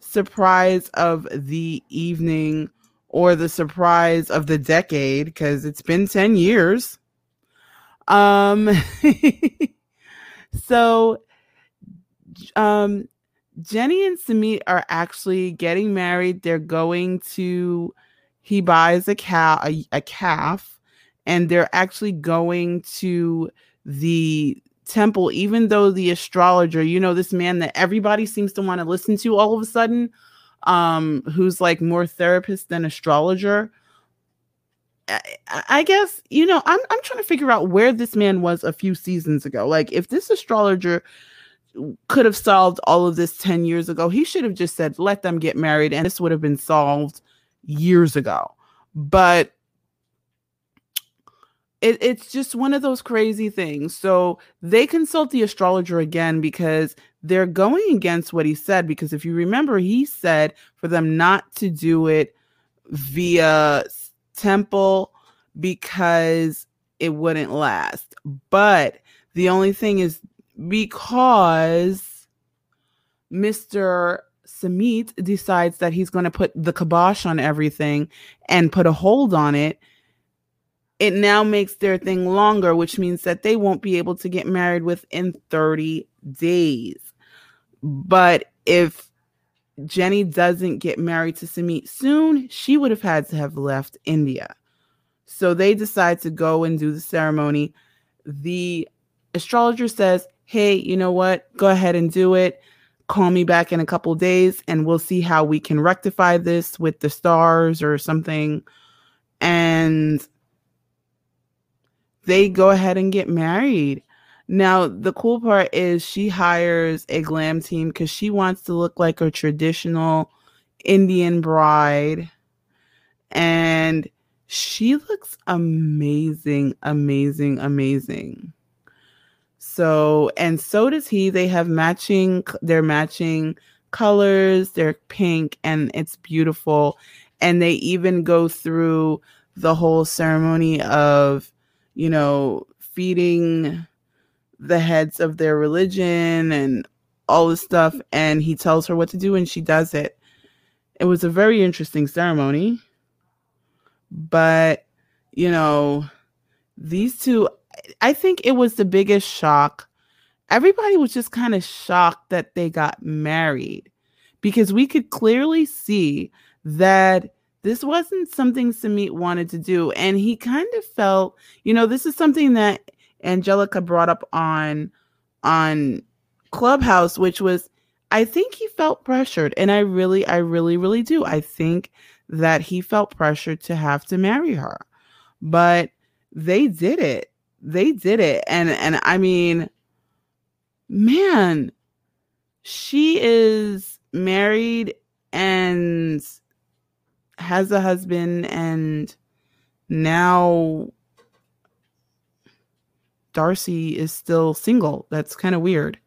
surprise of the evening or the surprise of the decade because it's been 10 years. Um [laughs] so um Jenny and Sumit are actually getting married. They're going to he buys a cow a, a calf and they're actually going to the temple even though the astrologer, you know this man that everybody seems to want to listen to all of a sudden um who's like more therapist than astrologer. I, guess you know I'm I'm trying to figure out where this man was a few seasons ago. Like if this astrologer could have solved all of this 10 years ago. He should have just said, let them get married, and this would have been solved years ago. But it, it's just one of those crazy things. So they consult the astrologer again because they're going against what he said. Because if you remember, he said for them not to do it via temple because it wouldn't last. But the only thing is because Mr. Sumit decides that he's going to put the kibosh on everything and put a hold on it, it now makes their thing longer, which means that they won't be able to get married within 30 days. But if Jenny doesn't get married to Sumit soon, she would have had to have left India. So they decide to go and do the ceremony. The astrologer says, Hey, you know what? Go ahead and do it. Call me back in a couple days and we'll see how we can rectify this with the stars or something. And they go ahead and get married. Now, the cool part is she hires a glam team because she wants to look like a traditional Indian bride. And she looks amazing, amazing, amazing. So, and so does he. They have matching, they're matching colors, they're pink, and it's beautiful. And they even go through the whole ceremony of, you know, feeding the heads of their religion and all this stuff. And he tells her what to do, and she does it. It was a very interesting ceremony. But, you know, these two, I think it was the biggest shock. Everybody was just kind of shocked that they got married because we could clearly see that this wasn't something Sumit wanted to do. And he kind of felt, you know, this is something that Angelica brought up on on Clubhouse, which was I think he felt pressured. And I really, I really, really do. I think that he felt pressured to have to marry her. But they did it they did it and and i mean man she is married and has a husband and now darcy is still single that's kind of weird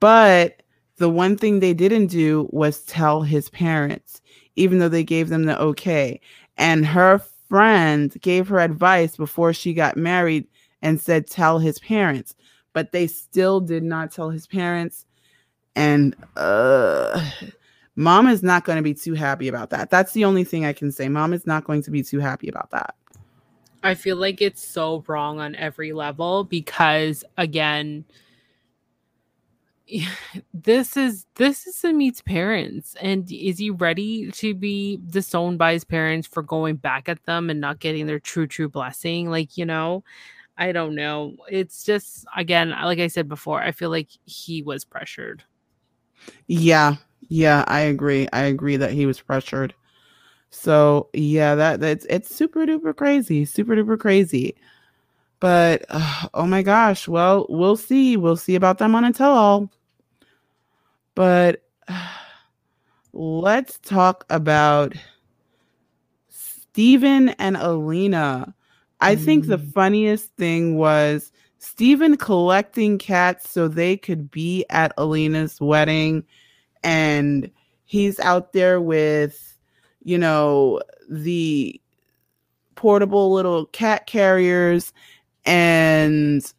but the one thing they didn't do was tell his parents even though they gave them the okay and her friend gave her advice before she got married and said, Tell his parents. But they still did not tell his parents. And uh, [sighs] mom is not going to be too happy about that. That's the only thing I can say. Mom is not going to be too happy about that. I feel like it's so wrong on every level because, again, [laughs] this is this is Sumit's parents, and is he ready to be disowned by his parents for going back at them and not getting their true true blessing? Like you know, I don't know. It's just again, like I said before, I feel like he was pressured. Yeah. Yeah, I agree. I agree that he was pressured. So, yeah, that that's it's super duper crazy. Super duper crazy. But uh, [sighs] oh my gosh, well, we'll see. We'll see about them on a tell all. But uh, [sighs] let's talk about Steven and Alina. I think the mm. funniest thing was Steven collecting cats so they could be at Alina's wedding. And he's out there with, you know, the portable little cat carriers and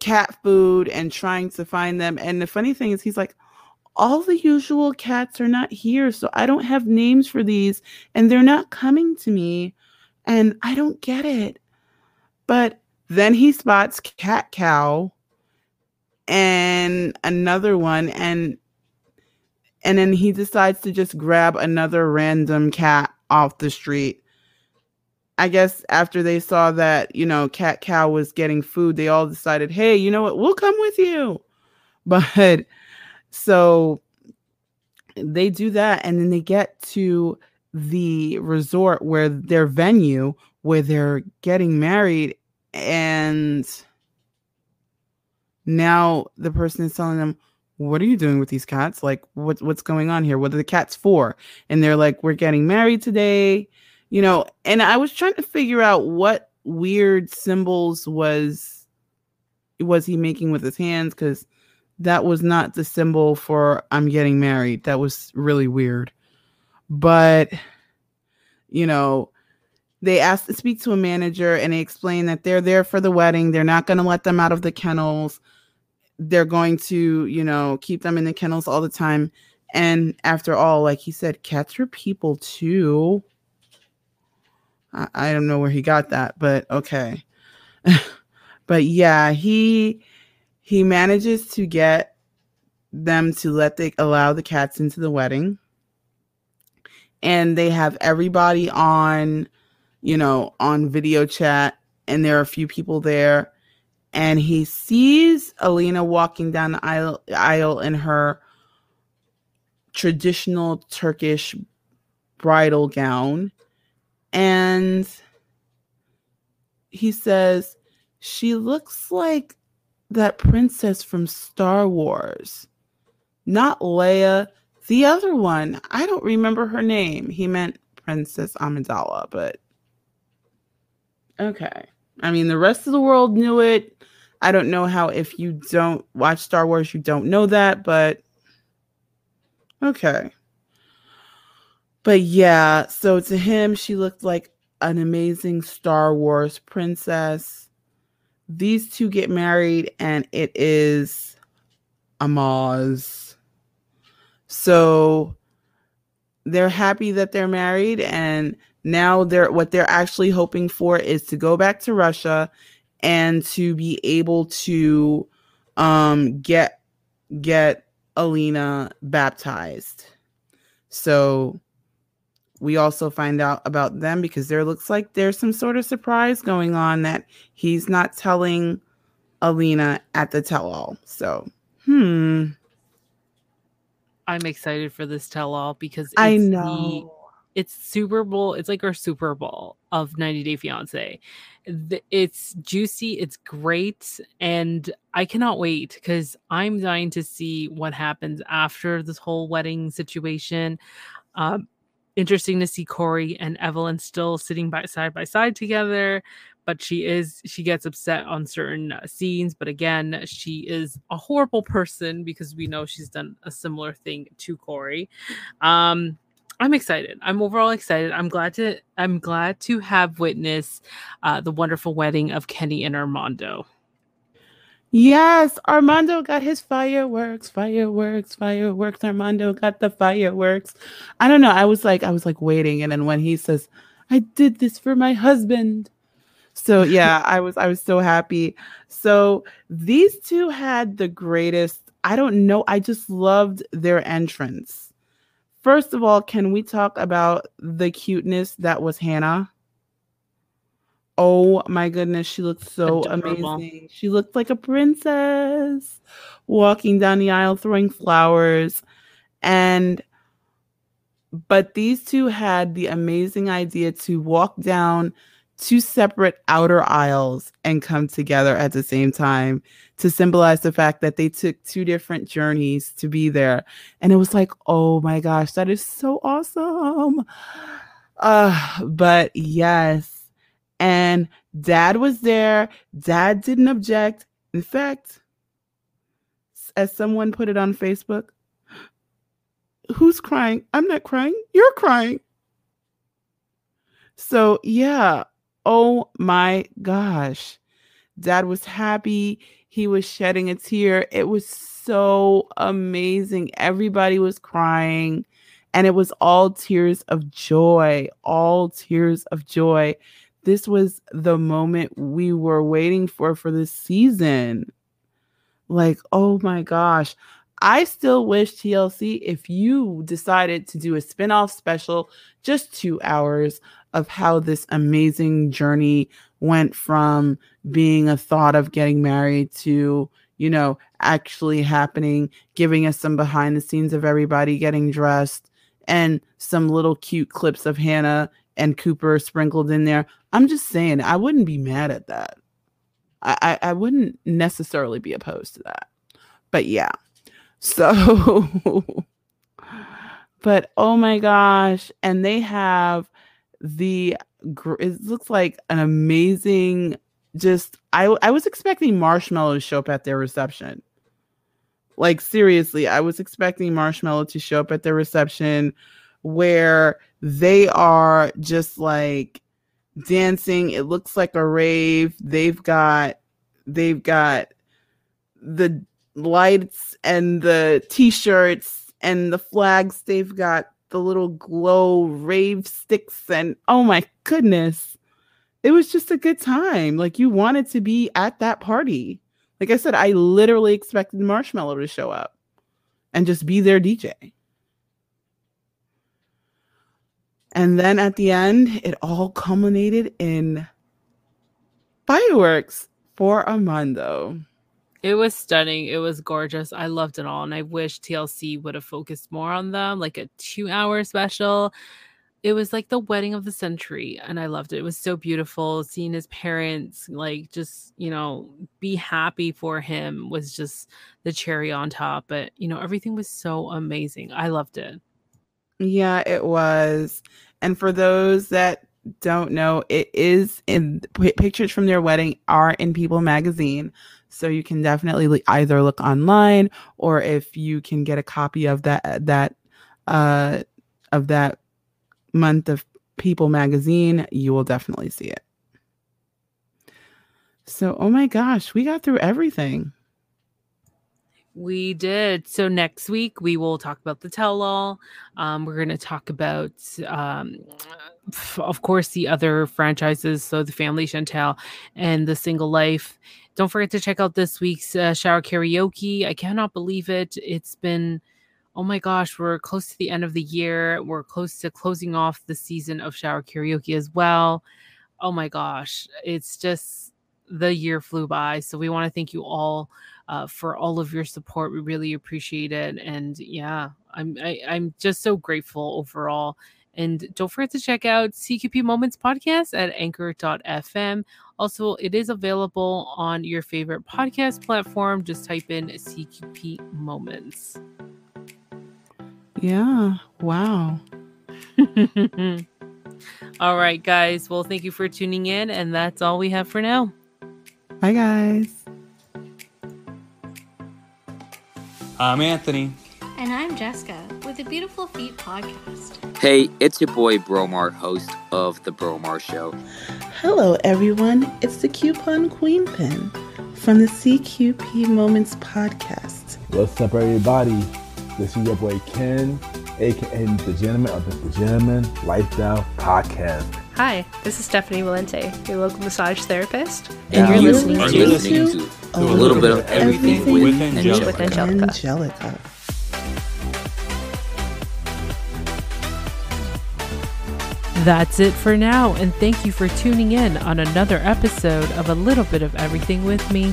cat food and trying to find them. And the funny thing is, he's like, all the usual cats are not here. So I don't have names for these and they're not coming to me. And I don't get it. But then he spots Cat Cow and another one. And And then he decides to just grab another random cat off the street. I guess after they saw that, you know, Cat Cow was getting food, they all decided, hey, you know what, we'll come with you. [laughs] But so they do that, and then they get to the resort where their venue where they're getting married, and now the person is telling them, What are you doing with these cats? Like, what, what's going on here? What are the cats for? And they're like, We're getting married today, you know. And I was trying to figure out what weird symbols was was he making with his hands because that was not the symbol for I'm getting married. That was really weird. But you know, they asked to speak to a manager and they explained that they're there for the wedding. They're not going to let them out of the kennels. They're going to, you know, keep them in the kennels all the time. And after all, like he said, cats are people too. I, I don't know where he got that, but okay. [laughs] but yeah, he he manages to get them to let the allow the cats into the wedding. And they have everybody on you know, on video chat, and there are a few people there. And he sees Alina walking down the aisle, aisle in her traditional Turkish bridal gown. And he says, She looks like that princess from Star Wars. Not Leia, the other one. I don't remember her name. He meant Princess Amidala, but Okay. I mean, the rest of the world knew it. I don't know how, if you don't watch Star Wars, you don't know that, but okay. But yeah, so to him, she looked like an amazing Star Wars princess. These two get married, and it is Amaz. So they're happy that they're married, and now they're what they're actually hoping for is to go back to Russia and to be able to um get get Alina baptized. So we also find out about them because there looks like there's some sort of surprise going on that he's not telling Alina at the tell all. So, hmm. I'm excited for this tell all because I it's know it's Super Bowl. It's like our Super Bowl of 90 Day Fiance. It's juicy. It's great. And I cannot wait because I'm dying to see what happens after this whole wedding situation. Um, interesting to see Corey and Evelyn still sitting by side by side together. But she is, she gets upset on certain uh, scenes. But again, she is a horrible person because we know she's done a similar thing to Corey. Um, I'm excited. I'm overall excited. I'm glad to I'm glad to have witnessed uh, the wonderful wedding of Kenny and Armando. Yes, Armando got his fireworks, fireworks, fireworks. Armando got the fireworks. I don't know. I was like, I was like waiting, and then when he says, "I did this for my husband," so yeah, I was, I was so happy. So these two had the greatest. I don't know. I just loved their entrance First of all, can we talk about the cuteness that was Hannah? Oh my goodness, she looked so Adorable. amazing. She looked like a princess walking down the aisle throwing flowers. And but these two had the amazing idea to walk down two separate outer aisles and come together at the same time to symbolize the fact that they took two different journeys to be there. And it was like, oh my gosh, that is so awesome. Uh, but yes. And dad was there. Dad didn't object. In fact, as someone put it on Facebook, who's crying? I'm not crying. You're crying. So, yeah. Oh my gosh. Dad was happy. He was shedding a tear. It was so amazing. Everybody was crying, and it was all tears of joy, all tears of joy. This was the moment we were waiting for for this season. Like, oh my gosh. I still wish TLC if you decided to do a spin-off special, just two hours of how this amazing journey went from being a thought of getting married to, you know, actually happening, giving us some behind the scenes of everybody getting dressed and some little cute clips of Hannah and Cooper sprinkled in there. I'm just saying, I wouldn't be mad at that. I, I, I wouldn't necessarily be opposed to that. But yeah. So, [laughs] but oh my gosh. And they have the, it looks like an amazing, just, I, I was expecting Marshmello to show up at their reception. Like, seriously, I was expecting Marshmello to show up at their reception where they are just like dancing. It looks like a rave. They've got, they've got the lights and the t-shirts and the flags they've got the little glow rave sticks and oh my goodness. It was just a good time. Like you wanted to be at that party. Like i said i literally expected marshmello to show up and just be their dj and then at the end it all culminated in fireworks for armando It was stunning. It was gorgeous. I loved it all. And I wish TLC would have focused more on them, like a two hour special. It was like the wedding of the century. And I loved it. It was so beautiful. Seeing his parents, like, just, you know, be happy for him was just the cherry on top. But, you know, everything was so amazing. I loved it. Yeah, it was. And for those that don't know, it is in pictures from their wedding are in People magazine. So you can definitely either look online or if you can get a copy of that that uh of that month of People magazine, you will definitely see it. So, oh my gosh, we got through everything. We did. So next week we will talk about the tell all. Um, we're going to talk about, um, of course, the other franchises. So the Family Chantel and the Single Life. Don't forget to check out this week's uh, shower karaoke. I cannot believe it. It's been, oh my gosh, we're close to the end of the year. We're close to closing off the season of shower karaoke as well. Oh my gosh, it's just the year flew by. So we want to thank you all uh, for all of your support. We really appreciate it, and yeah, I'm I, I'm just so grateful overall. And don't forget to check out CQP Moments podcast at anchor.fm. Also, it is available on your favorite podcast platform. Just type in CQP Moments. Yeah. Wow. [laughs] all right, guys. Well, thank you for tuning in, and that's all we have for now. Bye guys. I'm Anthony. And I'm Jessica with the Beautiful Feet podcast. Hey, it's your boy Bromar, host of The Bromar Show. Hello, everyone. It's the Coupon Queen Pin from the CQP Moments podcast. What's up, everybody? This is your boy Ken, aka the Gentleman of the Gentleman Lifestyle Podcast. Hi, this is Stephanie Valente, your local massage therapist, And and, you're you're listening Are to listening to a little bit of everything with with Angelica. with Angelica. Angelica. That's it for now, and thank you for tuning in on another episode of A Little Bit of Everything with me.